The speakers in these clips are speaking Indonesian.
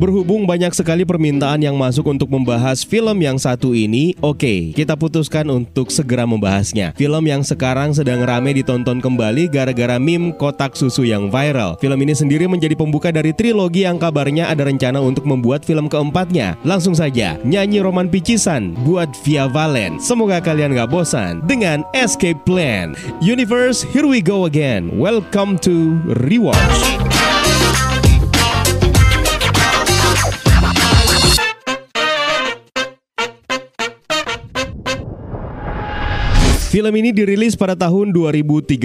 Berhubung banyak sekali permintaan yang masuk untuk membahas film yang satu ini, oke, kita putuskan untuk segera membahasnya. Film yang sekarang sedang rame ditonton kembali gara-gara meme kotak susu yang viral. Film ini sendiri menjadi pembuka dari trilogi yang kabarnya ada rencana untuk membuat film keempatnya. Langsung saja, nyanyi Roman Picisan buat Via Valen. Semoga kalian gak bosan dengan Escape Plan. Universe, here we go again. Welcome to Rewatch. Film ini dirilis pada tahun 2013,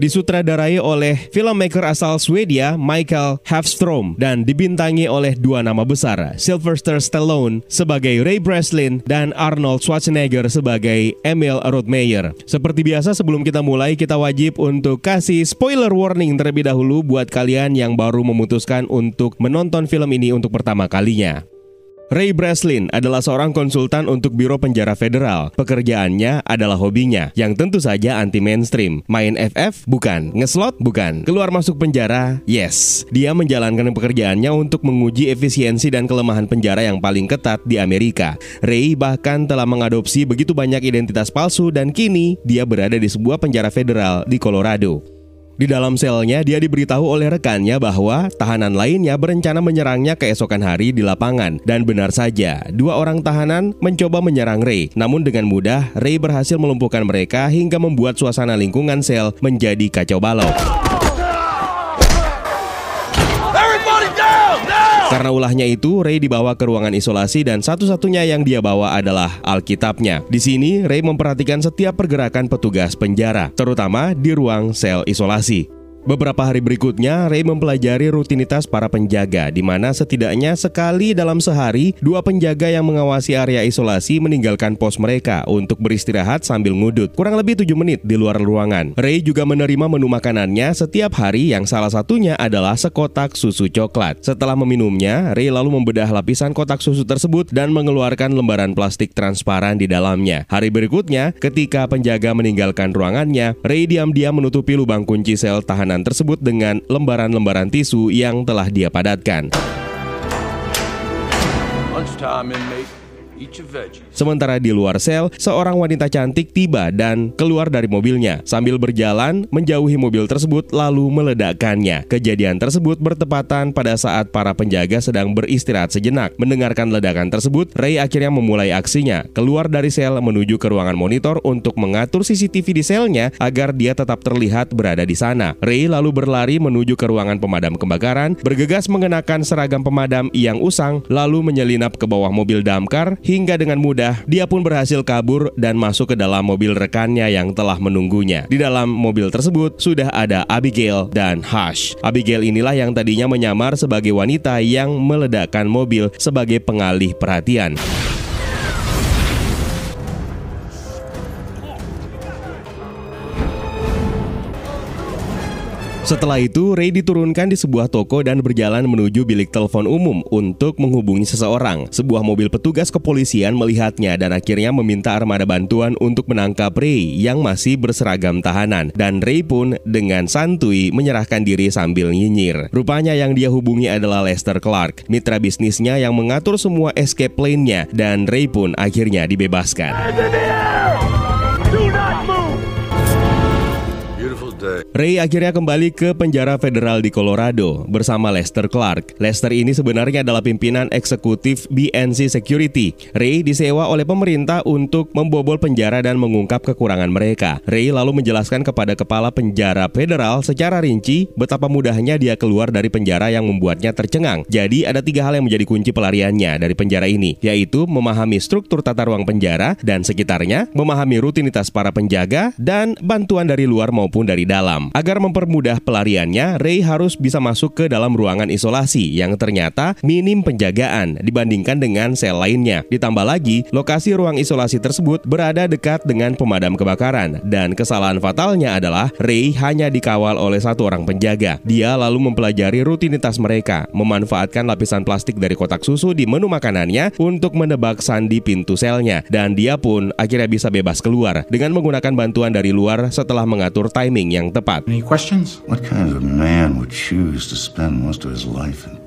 disutradarai oleh filmmaker asal Swedia Michael Hafstrom dan dibintangi oleh dua nama besar, Sylvester Stallone sebagai Ray Breslin dan Arnold Schwarzenegger sebagai Emil Rothmeyer. Seperti biasa sebelum kita mulai, kita wajib untuk kasih spoiler warning terlebih dahulu buat kalian yang baru memutuskan untuk menonton film ini untuk pertama kalinya. Ray Breslin adalah seorang konsultan untuk Biro Penjara Federal. Pekerjaannya adalah hobinya, yang tentu saja anti-mainstream. Main FF? Bukan. Ngeslot? Bukan. Keluar masuk penjara? Yes. Dia menjalankan pekerjaannya untuk menguji efisiensi dan kelemahan penjara yang paling ketat di Amerika. Ray bahkan telah mengadopsi begitu banyak identitas palsu dan kini dia berada di sebuah penjara federal di Colorado. Di dalam selnya, dia diberitahu oleh rekannya bahwa tahanan lainnya berencana menyerangnya keesokan hari di lapangan. Dan benar saja, dua orang tahanan mencoba menyerang Ray. Namun dengan mudah, Ray berhasil melumpuhkan mereka hingga membuat suasana lingkungan sel menjadi kacau balau. Karena ulahnya itu, Ray dibawa ke ruangan isolasi dan satu-satunya yang dia bawa adalah Alkitabnya. Di sini, Ray memperhatikan setiap pergerakan petugas penjara, terutama di ruang sel isolasi. Beberapa hari berikutnya, Ray mempelajari rutinitas para penjaga, di mana setidaknya sekali dalam sehari, dua penjaga yang mengawasi area isolasi meninggalkan pos mereka untuk beristirahat sambil ngudut, kurang lebih 7 menit di luar ruangan. Ray juga menerima menu makanannya setiap hari yang salah satunya adalah sekotak susu coklat. Setelah meminumnya, Ray lalu membedah lapisan kotak susu tersebut dan mengeluarkan lembaran plastik transparan di dalamnya. Hari berikutnya, ketika penjaga meninggalkan ruangannya, Ray diam-diam menutupi lubang kunci sel tahanan makanan tersebut dengan lembaran-lembaran tisu yang telah dia padatkan. Sementara di luar sel, seorang wanita cantik tiba dan keluar dari mobilnya. Sambil berjalan, menjauhi mobil tersebut lalu meledakkannya. Kejadian tersebut bertepatan pada saat para penjaga sedang beristirahat sejenak. Mendengarkan ledakan tersebut, Ray akhirnya memulai aksinya. Keluar dari sel menuju ke ruangan monitor untuk mengatur CCTV di selnya agar dia tetap terlihat berada di sana. Ray lalu berlari menuju ke ruangan pemadam kebakaran, bergegas mengenakan seragam pemadam yang usang, lalu menyelinap ke bawah mobil damkar hingga dengan mudah dia pun berhasil kabur dan masuk ke dalam mobil rekannya yang telah menunggunya. Di dalam mobil tersebut sudah ada Abigail dan Hush. Abigail inilah yang tadinya menyamar sebagai wanita yang meledakkan mobil sebagai pengalih perhatian. Setelah itu, Ray diturunkan di sebuah toko dan berjalan menuju bilik telepon umum untuk menghubungi seseorang. Sebuah mobil petugas kepolisian melihatnya dan akhirnya meminta armada bantuan untuk menangkap Ray yang masih berseragam tahanan. Dan Ray pun dengan santuy menyerahkan diri sambil nyinyir. Rupanya yang dia hubungi adalah Lester Clark, mitra bisnisnya yang mengatur semua escape plane-nya dan Ray pun akhirnya dibebaskan. Ray akhirnya kembali ke penjara federal di Colorado bersama Lester Clark. Lester ini sebenarnya adalah pimpinan eksekutif BNC Security. Ray disewa oleh pemerintah untuk membobol penjara dan mengungkap kekurangan mereka. Ray lalu menjelaskan kepada kepala penjara federal secara rinci betapa mudahnya dia keluar dari penjara yang membuatnya tercengang. Jadi ada tiga hal yang menjadi kunci pelariannya dari penjara ini, yaitu memahami struktur tata ruang penjara dan sekitarnya, memahami rutinitas para penjaga, dan bantuan dari luar maupun dari dalam. Agar mempermudah pelariannya, Ray harus bisa masuk ke dalam ruangan isolasi yang ternyata minim penjagaan dibandingkan dengan sel lainnya. Ditambah lagi, lokasi ruang isolasi tersebut berada dekat dengan pemadam kebakaran dan kesalahan fatalnya adalah Ray hanya dikawal oleh satu orang penjaga. Dia lalu mempelajari rutinitas mereka, memanfaatkan lapisan plastik dari kotak susu di menu makanannya untuk menebak sandi pintu selnya dan dia pun akhirnya bisa bebas keluar dengan menggunakan bantuan dari luar setelah mengatur timing yang tepat Any questions? What kind of man would choose to spend most of his life in?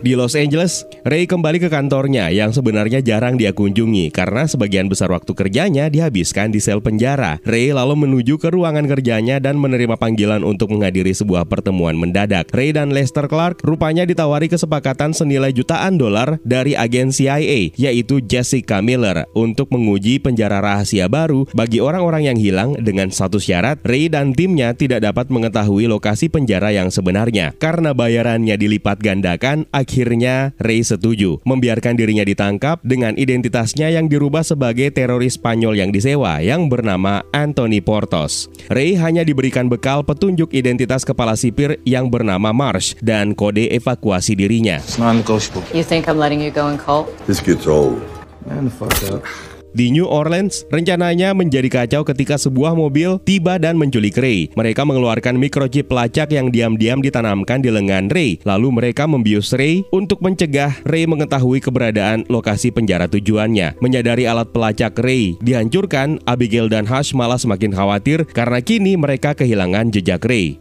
Di Los Angeles, Ray kembali ke kantornya yang sebenarnya jarang dia kunjungi karena sebagian besar waktu kerjanya dihabiskan di sel penjara. Ray lalu menuju ke ruangan kerjanya dan menerima panggilan untuk menghadiri sebuah pertemuan mendadak. Ray dan Lester Clark rupanya ditawari kesepakatan senilai jutaan dolar dari agen CIA, yaitu Jessica Miller, untuk menguji penjara rahasia baru bagi orang-orang yang hilang dengan satu syarat, Ray dan timnya tidak dapat mengetahui lokasi penjara yang sebenarnya. Karena bayarannya dilipat gandakan, akhirnya Ray setuju membiarkan dirinya ditangkap dengan identitasnya yang dirubah sebagai teroris Spanyol yang disewa yang bernama Anthony Portos. Ray hanya diberikan bekal petunjuk identitas kepala sipir yang bernama Marsh dan kode evakuasi dirinya. It's non-negotiable. You think I'm letting you go in cold? This gets old. Man the fuck up. Di New Orleans, rencananya menjadi kacau ketika sebuah mobil tiba dan menculik Ray. Mereka mengeluarkan microchip pelacak yang diam-diam ditanamkan di lengan Ray. Lalu mereka membius Ray untuk mencegah Ray mengetahui keberadaan lokasi penjara tujuannya. Menyadari alat pelacak Ray dihancurkan, Abigail dan Hush malah semakin khawatir karena kini mereka kehilangan jejak Ray.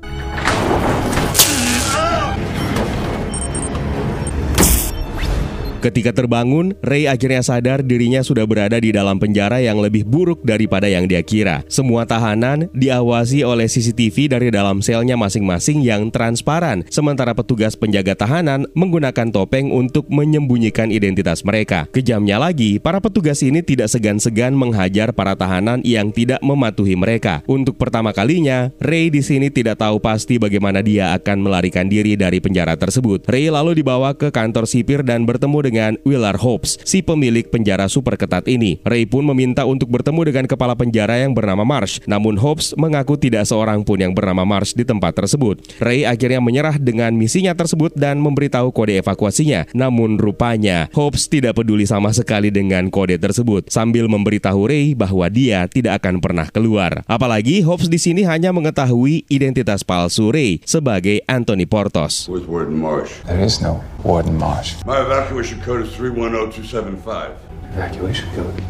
Ketika terbangun, Ray akhirnya sadar dirinya sudah berada di dalam penjara yang lebih buruk daripada yang dia kira. Semua tahanan diawasi oleh CCTV dari dalam selnya masing-masing yang transparan, sementara petugas penjaga tahanan menggunakan topeng untuk menyembunyikan identitas mereka. Kejamnya lagi, para petugas ini tidak segan-segan menghajar para tahanan yang tidak mematuhi mereka. Untuk pertama kalinya, Ray di sini tidak tahu pasti bagaimana dia akan melarikan diri dari penjara tersebut. Ray lalu dibawa ke kantor sipir dan bertemu dengan Willard Hobbs, si pemilik penjara super ketat ini. Ray pun meminta untuk bertemu dengan kepala penjara yang bernama Marsh, namun Hobbs mengaku tidak seorang pun yang bernama Marsh di tempat tersebut. Ray akhirnya menyerah dengan misinya tersebut dan memberitahu kode evakuasinya. Namun rupanya Hobbs tidak peduli sama sekali dengan kode tersebut sambil memberitahu Ray bahwa dia tidak akan pernah keluar. Apalagi Hobbs di sini hanya mengetahui identitas palsu Ray sebagai Anthony Portos. Where's Warden Marsh? There is no Warden Marsh. My evacuation code is 310275. Evacuation code?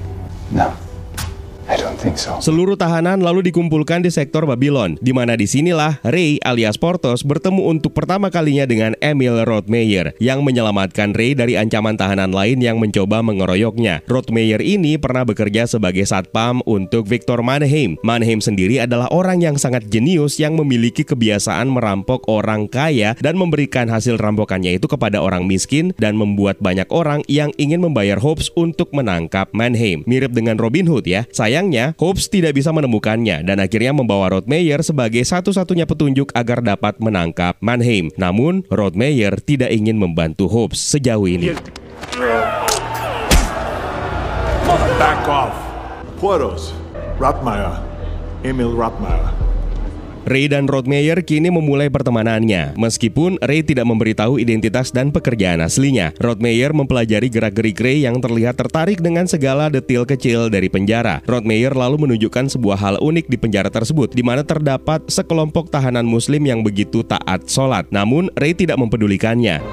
No. Seluruh tahanan lalu dikumpulkan di sektor Babylon, di mana di sinilah Ray alias Portos bertemu untuk pertama kalinya dengan Emil Rothmeyer yang menyelamatkan Ray dari ancaman tahanan lain yang mencoba mengeroyoknya. Rothmeyer ini pernah bekerja sebagai satpam untuk Victor Mannheim. Mannheim sendiri adalah orang yang sangat jenius yang memiliki kebiasaan merampok orang kaya dan memberikan hasil rampokannya itu kepada orang miskin dan membuat banyak orang yang ingin membayar Hobbs untuk menangkap Mannheim. Mirip dengan Robin Hood ya. Sayangnya, Hobbs tidak bisa menemukannya dan akhirnya membawa Rothmeyer sebagai satu-satunya petunjuk agar dapat menangkap Mannheim. Namun, Rothmeyer tidak ingin membantu Hobbs sejauh ini. Back off. Ratmeyer. Emil. Ray dan Rothmeyer kini memulai pertemanannya. Meskipun Ray tidak memberitahu identitas dan pekerjaan aslinya, Rothmeyer mempelajari gerak-gerik Ray yang terlihat tertarik dengan segala detail kecil dari penjara. Rothmeyer lalu menunjukkan sebuah hal unik di penjara tersebut, di mana terdapat sekelompok tahanan Muslim yang begitu taat sholat. Namun Ray tidak mempedulikannya.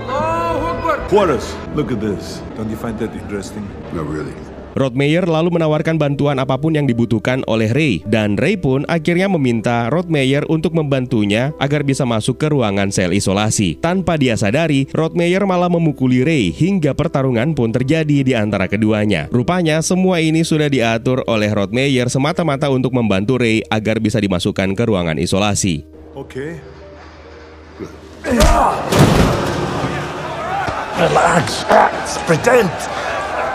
Pueros. Look at this. Don't you find that interesting? No, really. Rothmeyer lalu menawarkan bantuan apa pun yang dibutuhkan oleh Ray dan Ray pun akhirnya meminta Rothmeyer untuk membantunya agar bisa masuk ke ruangan sel isolasi. Tanpa dia sadari, Rothmeyer malah memukuli Ray hingga pertarungan pun terjadi di antara keduanya. Rupanya semua ini sudah diatur oleh Rothmeyer semata-mata untuk membantu Ray agar bisa dimasukkan ke ruangan isolasi. Okay. Relax. Pretend.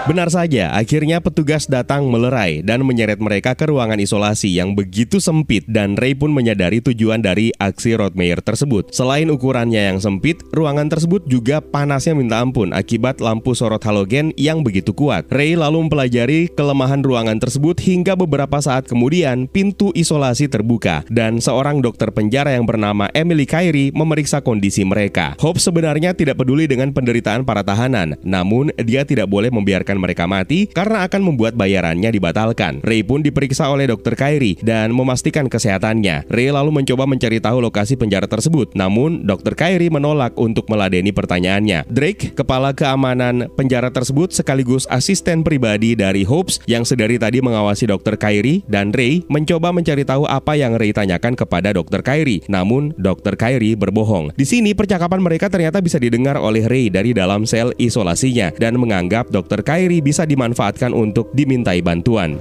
Benar saja, akhirnya petugas datang melerai dan menyeret mereka ke ruangan isolasi yang begitu sempit dan Ray pun menyadari tujuan dari aksi Rothmeyer tersebut. Selain ukurannya yang sempit, ruangan tersebut juga panasnya minta ampun akibat lampu sorot halogen yang begitu kuat. Ray lalu mempelajari kelemahan ruangan tersebut hingga beberapa saat kemudian pintu isolasi terbuka dan seorang dokter penjara yang bernama Emily Kyrie memeriksa kondisi mereka. Hope sebenarnya tidak peduli dengan penderitaan para tahanan, namun dia tidak boleh membiarkan membiarkan mereka mati karena akan membuat bayarannya dibatalkan. Ray pun diperiksa oleh dokter Kyrie dan memastikan kesehatannya. Ray lalu mencoba mencari tahu lokasi penjara tersebut, namun dokter Kyrie menolak untuk meladeni pertanyaannya. Drake, kepala keamanan penjara tersebut sekaligus asisten pribadi dari Hopes yang sedari tadi mengawasi dokter Kyrie dan Ray mencoba mencari tahu apa yang Ray tanyakan kepada dokter Kyrie. Namun dokter Kyrie berbohong. Di sini percakapan mereka ternyata bisa didengar oleh Ray dari dalam sel isolasinya dan menganggap dokter Kyrie bisa dimanfaatkan untuk dimintai bantuan.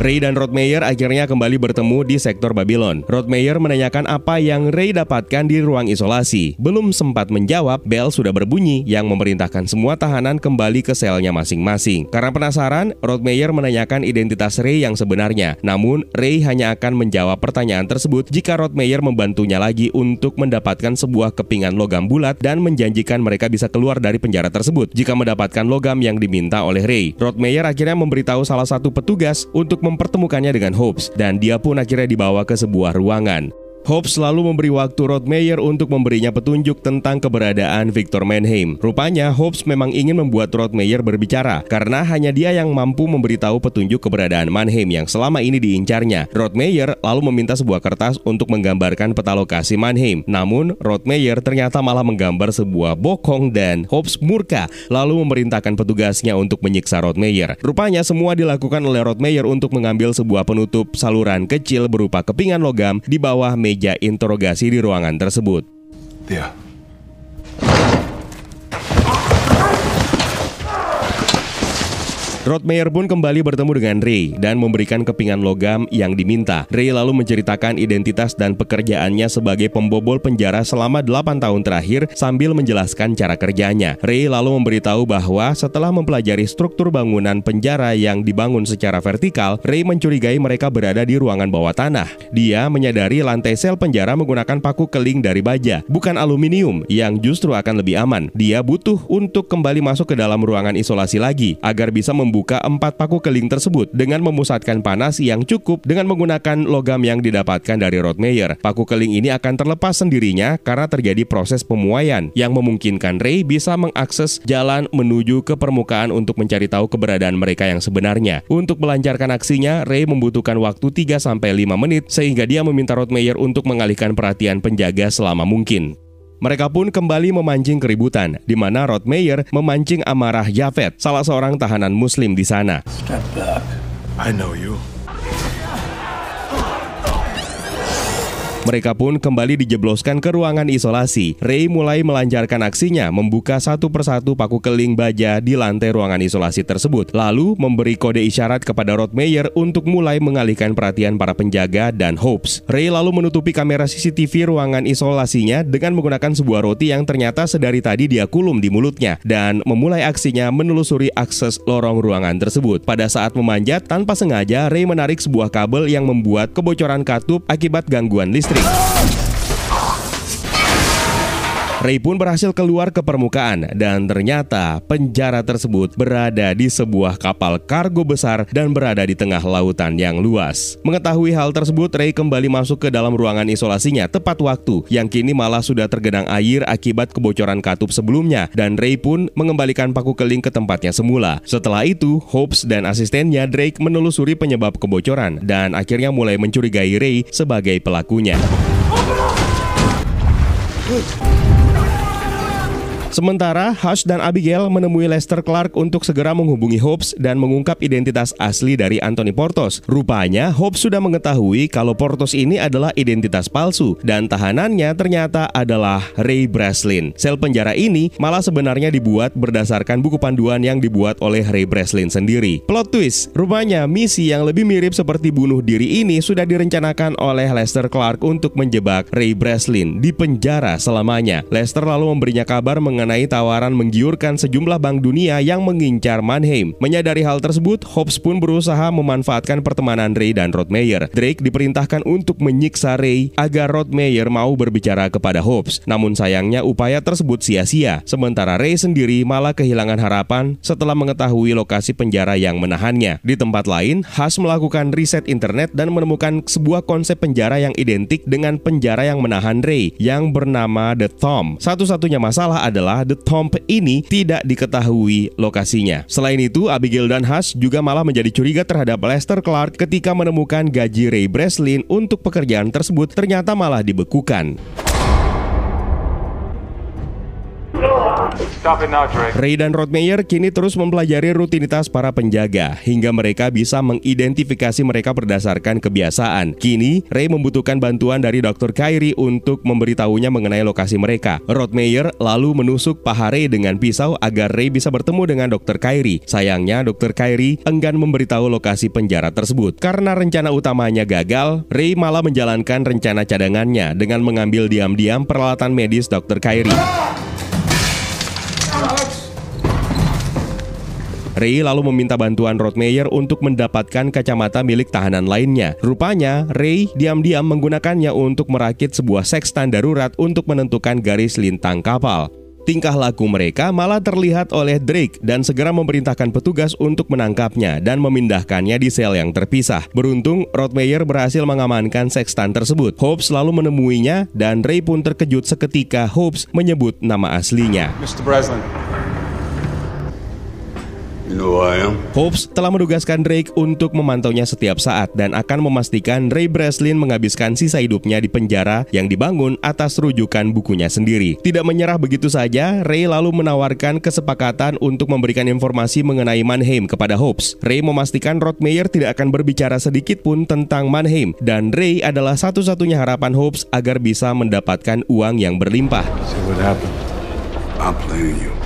Ray dan Rodmeyer akhirnya kembali bertemu di sektor Babylon. Rodmeyer menanyakan apa yang Ray dapatkan di ruang isolasi. Belum sempat menjawab, bel sudah berbunyi yang memerintahkan semua tahanan kembali ke selnya masing-masing. Karena penasaran, Rodmeyer menanyakan identitas Ray yang sebenarnya. Namun, Ray hanya akan menjawab pertanyaan tersebut jika Rodmeyer membantunya lagi untuk mendapatkan sebuah kepingan logam bulat dan menjanjikan mereka bisa keluar dari penjara tersebut jika mendapatkan logam yang diminta oleh Ray. Rodmeyer akhirnya memberitahu salah satu petugas untuk mempertemukannya dengan Hobbs dan dia pun akhirnya dibawa ke sebuah ruangan. Hobbs selalu memberi waktu Rodmeyer untuk memberinya petunjuk tentang keberadaan Victor Manheim. Rupanya Hobbs memang ingin membuat Rodmeyer berbicara karena hanya dia yang mampu memberitahu petunjuk keberadaan Mannheim yang selama ini diincarnya. Rodmeyer lalu meminta sebuah kertas untuk menggambarkan peta lokasi Mannheim. Namun Rodmeyer ternyata malah menggambar sebuah bokong dan Hobbs murka lalu memerintahkan petugasnya untuk menyiksa Rodmeyer. Rupanya semua dilakukan oleh Rodmeyer untuk mengambil sebuah penutup saluran kecil berupa kepingan logam di bawah meja interogasi di ruangan tersebut. There. Rodmeyer pun kembali bertemu dengan Ray dan memberikan kepingan logam yang diminta. Ray lalu menceritakan identitas dan pekerjaannya sebagai pembobol penjara selama 8 tahun terakhir sambil menjelaskan cara kerjanya. Ray lalu memberitahu bahwa setelah mempelajari struktur bangunan penjara yang dibangun secara vertikal, Ray mencurigai mereka berada di ruangan bawah tanah. Dia menyadari lantai sel penjara menggunakan paku keling dari baja, bukan aluminium yang justru akan lebih aman. Dia butuh untuk kembali masuk ke dalam ruangan isolasi lagi agar bisa membuka empat paku keling tersebut dengan memusatkan panas yang cukup dengan menggunakan logam yang didapatkan dari Rodmeyer. Paku keling ini akan terlepas sendirinya karena terjadi proses pemuaian yang memungkinkan Ray bisa mengakses jalan menuju ke permukaan untuk mencari tahu keberadaan mereka yang sebenarnya. Untuk melancarkan aksinya, Ray membutuhkan waktu 3-5 menit sehingga dia meminta Rodmeyer untuk mengalihkan perhatian penjaga selama mungkin. Mereka pun kembali memancing keributan, di mana Rodmeyer memancing amarah Yafet, salah seorang tahanan muslim di sana. Step back. I know you. Mereka pun kembali dijebloskan ke ruangan isolasi. Ray mulai melancarkan aksinya, membuka satu persatu paku keling baja di lantai ruangan isolasi tersebut. Lalu memberi kode isyarat kepada Rodmeyer untuk mulai mengalihkan perhatian para penjaga dan Hopes. Ray lalu menutupi kamera CCTV ruangan isolasinya dengan menggunakan sebuah roti yang ternyata sedari tadi dia kulum di mulutnya dan memulai aksinya menelusuri akses lorong ruangan tersebut. Pada saat memanjat, tanpa sengaja Ray menarik sebuah kabel yang membuat kebocoran katup akibat gangguan listrik. 3. Ray pun berhasil keluar ke permukaan dan ternyata penjara tersebut berada di sebuah kapal kargo besar dan berada di tengah lautan yang luas. Mengetahui hal tersebut, Ray kembali masuk ke dalam ruangan isolasinya tepat waktu yang kini malah sudah tergenang air akibat kebocoran katup sebelumnya dan Ray pun mengembalikan paku keling ke tempatnya semula. Setelah itu, Hobbs dan asistennya Drake menelusuri penyebab kebocoran dan akhirnya mulai mencurigai Ray sebagai pelakunya. Sementara Hush dan Abigail menemui Lester Clark untuk segera menghubungi Hobbs dan mengungkap identitas asli dari Anthony Portos. Rupanya Hobbs sudah mengetahui kalau Portos ini adalah identitas palsu dan tahanannya ternyata adalah Ray Breslin. Sel penjara ini malah sebenarnya dibuat berdasarkan buku panduan yang dibuat oleh Ray Breslin sendiri. Plot twist, rupanya misi yang lebih mirip seperti bunuh diri ini sudah direncanakan oleh Lester Clark untuk menjebak Ray Breslin di penjara selamanya. Lester lalu memberinya kabar mengenai mengenai tawaran menggiurkan sejumlah bank dunia yang mengincar Mannheim. Menyadari hal tersebut, Hobbs pun berusaha memanfaatkan pertemanan Ray dan Rodmeyer. Drake diperintahkan untuk menyiksa Ray agar Rodmeyer mau berbicara kepada Hobbs. Namun sayangnya upaya tersebut sia-sia. Sementara Ray sendiri malah kehilangan harapan setelah mengetahui lokasi penjara yang menahannya. Di tempat lain, Haas melakukan riset internet dan menemukan sebuah konsep penjara yang identik dengan penjara yang menahan Ray yang bernama The Thumb. Satu-satunya masalah adalah adalah The Tomb ini tidak diketahui lokasinya. Selain itu, Abigail dan Hush juga malah menjadi curiga terhadap Lester Clark ketika menemukan gaji Ray Breslin untuk pekerjaan tersebut ternyata malah dibekukan. Ray dan Rodmeyer kini terus mempelajari rutinitas para penjaga hingga mereka bisa mengidentifikasi mereka berdasarkan kebiasaan. Kini, Ray membutuhkan bantuan dari Dr. Kyrie untuk memberitahunya mengenai lokasi mereka. Rodmeyer lalu menusuk paha Ray dengan pisau agar Ray bisa bertemu dengan Dr. Kyrie. Sayangnya, Dr. Kyrie enggan memberitahu lokasi penjara tersebut. Karena rencana utamanya gagal, Ray malah menjalankan rencana cadangannya dengan mengambil diam-diam peralatan medis Dr. Kyrie. Ray lalu meminta bantuan Rodmeyer untuk mendapatkan kacamata milik tahanan lainnya. Rupanya, Ray diam-diam menggunakannya untuk merakit sebuah sekstan darurat untuk menentukan garis lintang kapal. Tingkah laku mereka malah terlihat oleh Drake dan segera memerintahkan petugas untuk menangkapnya dan memindahkannya di sel yang terpisah. Beruntung, Rodmeyer berhasil mengamankan sekstan tersebut. Hobbs lalu menemuinya dan Ray pun terkejut seketika Hobbs menyebut nama aslinya. Mr. Breslin. Hobbs telah menugaskan Drake untuk memantaunya setiap saat dan akan memastikan Ray Breslin menghabiskan sisa hidupnya di penjara yang dibangun atas rujukan bukunya sendiri. Tidak menyerah begitu saja, Ray lalu menawarkan kesepakatan untuk memberikan informasi mengenai Mannheim kepada Hobbs. Ray memastikan Rodmeyer tidak akan berbicara sedikit pun tentang Mannheim dan Ray adalah satu-satunya harapan Hobbs agar bisa mendapatkan uang yang berlimpah. See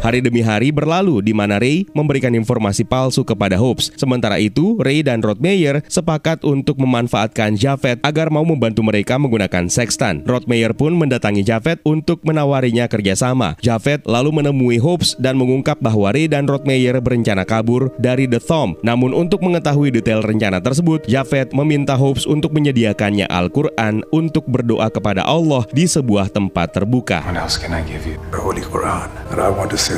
Hari demi hari berlalu di mana Ray memberikan informasi palsu kepada Hobbs. Sementara itu, Ray dan Rodmeyer sepakat untuk memanfaatkan Javed agar mau membantu mereka menggunakan sextan. Rodmeyer pun mendatangi Javed untuk menawarinya kerjasama. Javed lalu menemui Hobbs dan mengungkap bahwa Ray dan Rodmeyer berencana kabur dari The Thumb. Namun untuk mengetahui detail rencana tersebut, Javed meminta Hobbs untuk menyediakannya Al-Quran untuk berdoa kepada Allah di sebuah tempat terbuka. What else can I give you? The Holy Quran. And I want to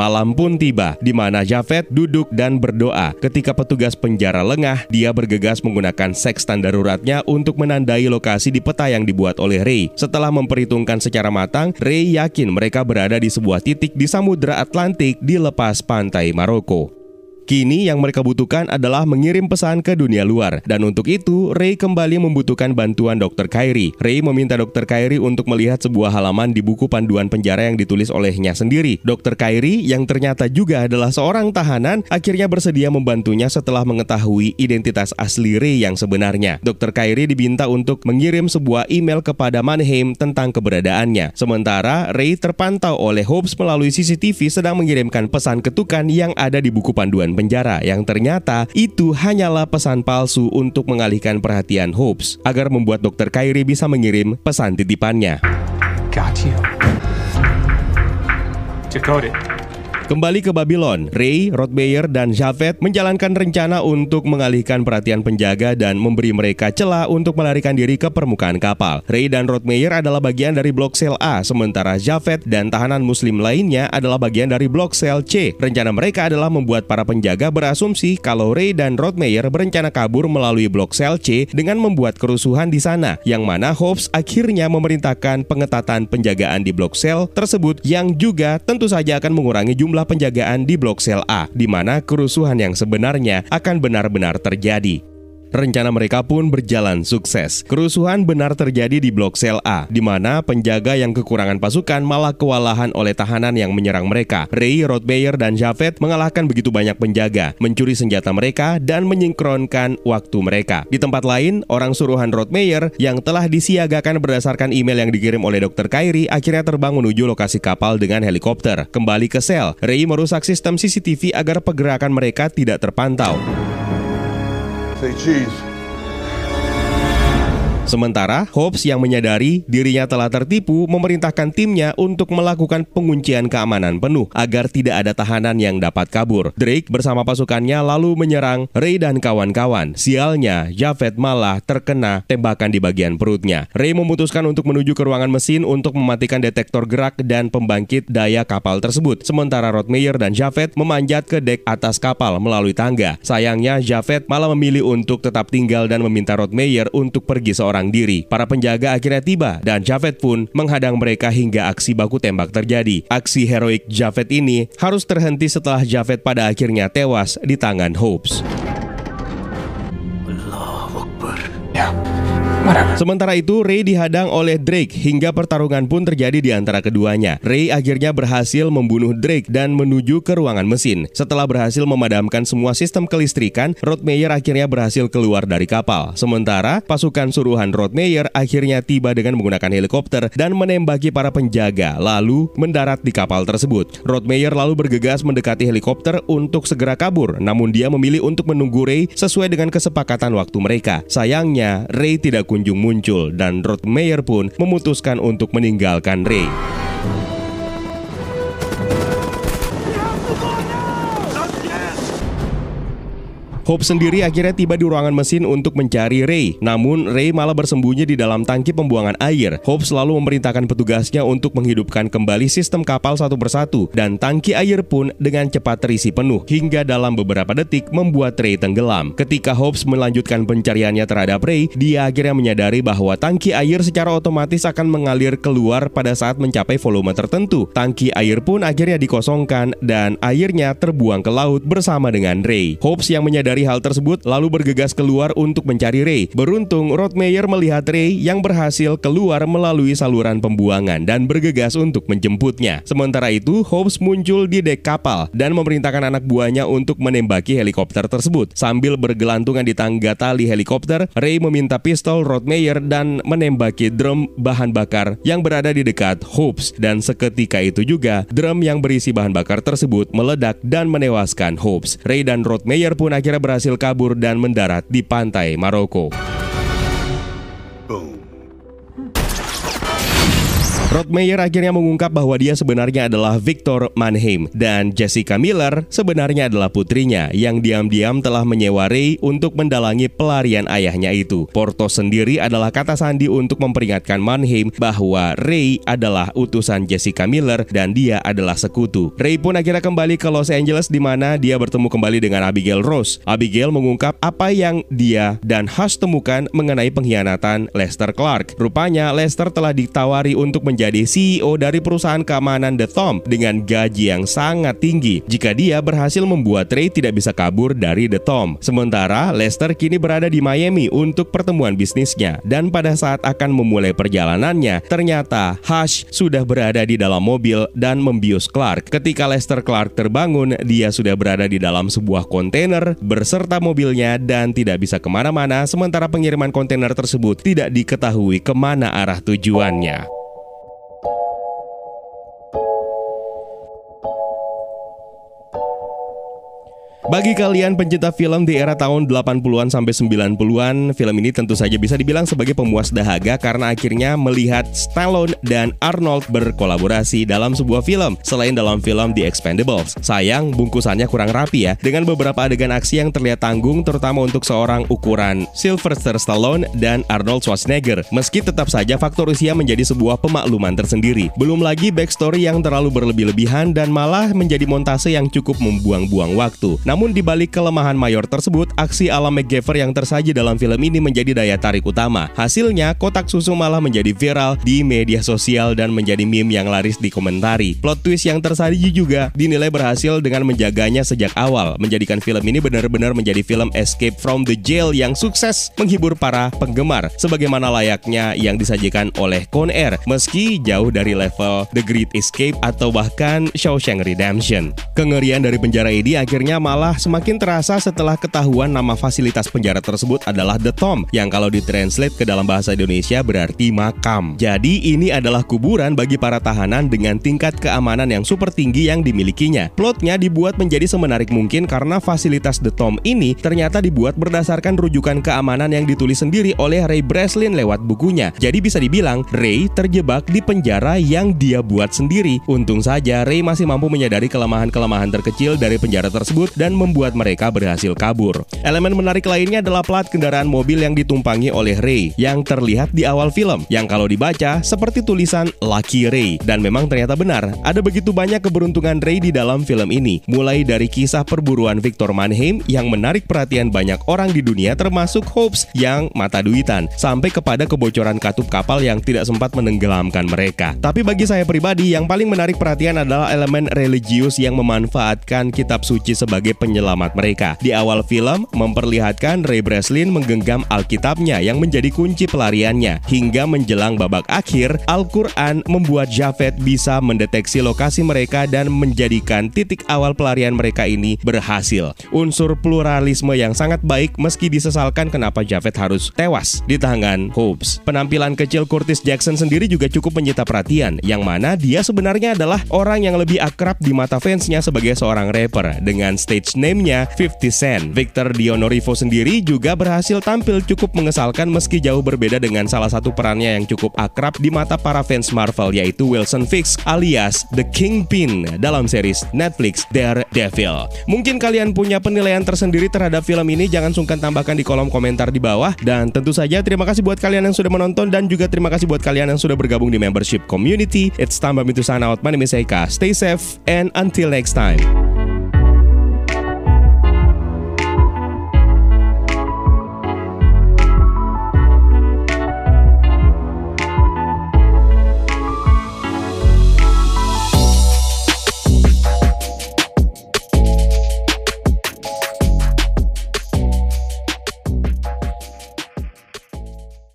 Malam pun tiba, di mana Javed duduk dan berdoa. Ketika petugas penjara lengah, dia bergegas menggunakan sekstan daruratnya untuk menandai lokasi di peta yang dibuat oleh Ray. Setelah memperhitungkan secara matang, Ray yakin mereka berada di sebuah titik di Samudra Atlantik di lepas pantai Maroko. Kini yang mereka butuhkan adalah mengirim pesan ke dunia luar. Dan untuk itu, Ray kembali membutuhkan bantuan Dr. Kyrie. Ray meminta Dr. Kyrie untuk melihat sebuah halaman di buku panduan penjara yang ditulis olehnya sendiri. Dr. Kyrie, yang ternyata juga adalah seorang tahanan, akhirnya bersedia membantunya setelah mengetahui identitas asli Ray yang sebenarnya. Dr. Kyrie diminta untuk mengirim sebuah email kepada Mannheim tentang keberadaannya. Sementara Ray terpantau oleh Hobbs melalui CCTV sedang mengirimkan pesan ketukan yang ada di buku panduan penjara yang ternyata itu hanyalah pesan palsu untuk mengalihkan perhatian Hobbs agar membuat Dr. Kyrie bisa mengirim pesan titipannya. Got you. Decode it. Kembali ke Babylon, Ray, Rodmeyer, dan Javed menjalankan rencana untuk mengalihkan perhatian penjaga dan memberi mereka celah untuk melarikan diri ke permukaan kapal. Ray dan Rodmeyer adalah bagian dari blok sel A, sementara Javed dan tahanan muslim lainnya adalah bagian dari blok sel C. Rencana mereka adalah membuat para penjaga berasumsi kalau Ray dan Rodmeyer berencana kabur melalui blok sel C dengan membuat kerusuhan di sana, yang mana Hobbs akhirnya memerintahkan pengetatan penjagaan di blok sel tersebut yang juga tentu saja akan mengurangi jumlah penjagaan di blok sel A, di mana kerusuhan yang sebenarnya akan benar-benar terjadi. Rencana mereka pun berjalan sukses. Kerusuhan benar terjadi di blok sel A, di mana penjaga yang kekurangan pasukan malah kewalahan oleh tahanan yang menyerang mereka. Ray, Rodmeyer, dan Javed mengalahkan begitu banyak penjaga, mencuri senjata mereka, dan menyingkronkan waktu mereka. Di tempat lain, orang suruhan Rodmeyer yang telah disiagakan berdasarkan email yang dikirim oleh Dr. Kyrie akhirnya terbang menuju lokasi kapal dengan helikopter. Kembali ke sel, Ray merusak sistem CCTV agar pergerakan mereka tidak terpantau. Say cheese. Sementara, Hobbs yang menyadari dirinya telah tertipu memerintahkan timnya untuk melakukan penguncian keamanan penuh agar tidak ada tahanan yang dapat kabur. Drake bersama pasukannya lalu menyerang Ray dan kawan-kawan. Sialnya, Javed malah terkena tembakan di bagian perutnya. Ray memutuskan untuk menuju ke ruangan mesin untuk mematikan detektor gerak dan pembangkit daya kapal tersebut. Sementara Rodmeyer dan Javed memanjat ke dek atas kapal melalui tangga. Sayangnya, Javed malah memilih untuk tetap tinggal dan meminta Rodmeyer untuk pergi seorang seorang diri. Para penjaga akhirnya tiba dan Javed pun menghadang mereka hingga aksi baku tembak terjadi. Aksi heroik Javed ini harus terhenti setelah Javed pada akhirnya tewas di tangan Hopes. Sementara itu, Ray dihadang oleh Drake hingga pertarungan pun terjadi di antara keduanya. Ray akhirnya berhasil membunuh Drake dan menuju ke ruangan mesin. Setelah berhasil memadamkan semua sistem kelistrikan, Rodmeyer akhirnya berhasil keluar dari kapal. Sementara, pasukan suruhan Rodmeyer akhirnya tiba dengan menggunakan helikopter dan menembaki para penjaga, lalu mendarat di kapal tersebut. Rodmeyer lalu bergegas mendekati helikopter untuk segera kabur, namun dia memilih untuk menunggu Ray sesuai dengan kesepakatan waktu mereka. Sayangnya, Ray tidak kunjung muncul dan Rodmeyer pun memutuskan untuk meninggalkan Ray. Hope sendiri akhirnya tiba di ruangan mesin untuk mencari Ray. Namun Ray malah bersembunyi di dalam tangki pembuangan air. Hope selalu memerintahkan petugasnya untuk menghidupkan kembali sistem kapal satu persatu dan tangki air pun dengan cepat terisi penuh hingga dalam beberapa detik membuat Ray tenggelam. Ketika Hope melanjutkan pencariannya terhadap Ray, dia akhirnya menyadari bahwa tangki air secara otomatis akan mengalir keluar pada saat mencapai volume tertentu. Tangki air pun akhirnya dikosongkan dan airnya terbuang ke laut bersama dengan Ray. Hope yang menyadari Menyadari hal tersebut, lalu bergegas keluar untuk mencari Ray. Beruntung, Rodmeyer melihat Ray yang berhasil keluar melalui saluran pembuangan dan bergegas untuk menjemputnya. Sementara itu, Hobbs muncul di dek kapal dan memerintahkan anak buahnya untuk menembaki helikopter tersebut. Sambil bergelantungan di tangga tali helikopter, Ray meminta pistol Rodmeyer dan menembaki drum bahan bakar yang berada di dekat Hobbs. Dan seketika itu juga, drum yang berisi bahan bakar tersebut meledak dan menewaskan Hobbs. Ray dan Rodmeyer pun akhirnya berhasil kabur dan mendarat di pantai Maroko. Rodmeyer akhirnya mengungkap bahwa dia sebenarnya adalah Victor Mannheim dan Jessica Miller sebenarnya adalah putrinya yang diam-diam telah menyewa Ray untuk mendalangi pelarian ayahnya itu. Porto sendiri adalah kata sandi untuk memperingatkan Mannheim bahwa Ray adalah utusan Jessica Miller dan dia adalah sekutu. Ray pun akhirnya kembali ke Los Angeles di mana dia bertemu kembali dengan Abigail Rose. Abigail mengungkap apa yang dia dan Hush temukan mengenai pengkhianatan Lester Clark. Rupanya Lester telah ditawari untuk menjadi menjadi CEO dari perusahaan keamanan The Tom dengan gaji yang sangat tinggi jika dia berhasil membuat Ray tidak bisa kabur dari The Tom. Sementara Lester kini berada di Miami untuk pertemuan bisnisnya dan pada saat akan memulai perjalanannya, ternyata Hush sudah berada di dalam mobil dan membius Clark. Ketika Lester Clark terbangun, dia sudah berada di dalam sebuah kontainer berserta mobilnya dan tidak bisa ke mana-mana sementara pengiriman kontainer tersebut tidak diketahui ke mana arah tujuannya. Bagi kalian pencinta film di era tahun 80-an sampai 90-an, film ini tentu saja bisa dibilang sebagai pemuas dahaga karena akhirnya melihat Stallone dan Arnold berkolaborasi dalam sebuah film selain dalam film The Expendables. Sayang, bungkusannya kurang rapi ya, dengan beberapa adegan aksi yang terlihat tanggung terutama untuk seorang ukuran Sylvester Stallone dan Arnold Schwarzenegger. Meski tetap saja faktor usia menjadi sebuah pemakluman tersendiri. Belum lagi backstory yang terlalu berlebih-lebihan dan malah menjadi montase yang cukup membuang-buang waktu. Namun di balik kelemahan mayor tersebut, aksi ala McGaffer yang tersaji dalam film ini menjadi daya tarik utama. Hasilnya, kotak susu malah menjadi viral di media sosial dan menjadi meme yang laris dikomentari. Plot twist yang tersaji juga dinilai berhasil dengan menjaganya sejak awal, menjadikan film ini benar-benar menjadi film escape from the jail yang sukses menghibur para penggemar, sebagaimana layaknya yang disajikan oleh Con Air, meski jauh dari level The Great Escape atau bahkan Shawshank Redemption. Kengerian dari penjara ini akhirnya malah semakin terasa setelah ketahuan nama fasilitas penjara tersebut adalah The Tomb yang kalau ditranslate ke dalam bahasa Indonesia berarti makam. Jadi ini adalah kuburan bagi para tahanan dengan tingkat keamanan yang super tinggi yang dimilikinya. Plotnya dibuat menjadi semenarik mungkin karena fasilitas The Tomb ini ternyata dibuat berdasarkan rujukan keamanan yang ditulis sendiri oleh Ray Breslin lewat bukunya. Jadi bisa dibilang Ray terjebak di penjara yang dia buat sendiri. Untung saja Ray masih mampu menyadari kelemahan-kelemahan terkecil dari penjara tersebut dan membuat mereka berhasil kabur. Elemen menarik lainnya adalah plat kendaraan mobil yang ditumpangi oleh Ray yang terlihat di awal film, yang kalau dibaca seperti tulisan Lucky Ray. Dan memang ternyata benar, ada begitu banyak keberuntungan Ray di dalam film ini, mulai dari kisah perburuan Victor Mannheim yang menarik perhatian banyak orang di dunia termasuk Hobbs yang mata duitan, sampai kepada kebocoran katup kapal yang tidak sempat menenggelamkan mereka. Tapi bagi saya pribadi, yang paling menarik perhatian adalah elemen religius yang memanfaatkan kitab suci sebagai penyelamat mereka. Di awal film, memperlihatkan Ray Breslin menggenggam Alkitabnya yang menjadi kunci pelariannya. Hingga menjelang babak akhir, Al-Quran membuat Javed bisa mendeteksi lokasi mereka dan menjadikan titik awal pelarian mereka ini berhasil. Unsur pluralisme yang sangat baik meski disesalkan kenapa Javed harus tewas di tangan Hobbs. Penampilan kecil Curtis Jackson sendiri juga cukup menyita perhatian, yang mana dia sebenarnya adalah orang yang lebih akrab di mata fansnya sebagai seorang rapper dengan stage name-nya 50 Cent. Victor Dionorivo sendiri juga berhasil tampil cukup mengesalkan meski jauh berbeda dengan salah satu perannya yang cukup akrab di mata para fans Marvel yaitu Wilson Fisk alias The Kingpin dalam series Netflix Daredevil. Mungkin kalian punya penilaian tersendiri terhadap film ini, jangan sungkan tambahkan di kolom komentar di bawah dan tentu saja terima kasih buat kalian yang sudah menonton dan juga terima kasih buat kalian yang sudah bergabung di membership community. It's time to sign out. My name is Eka. Stay safe and until next time.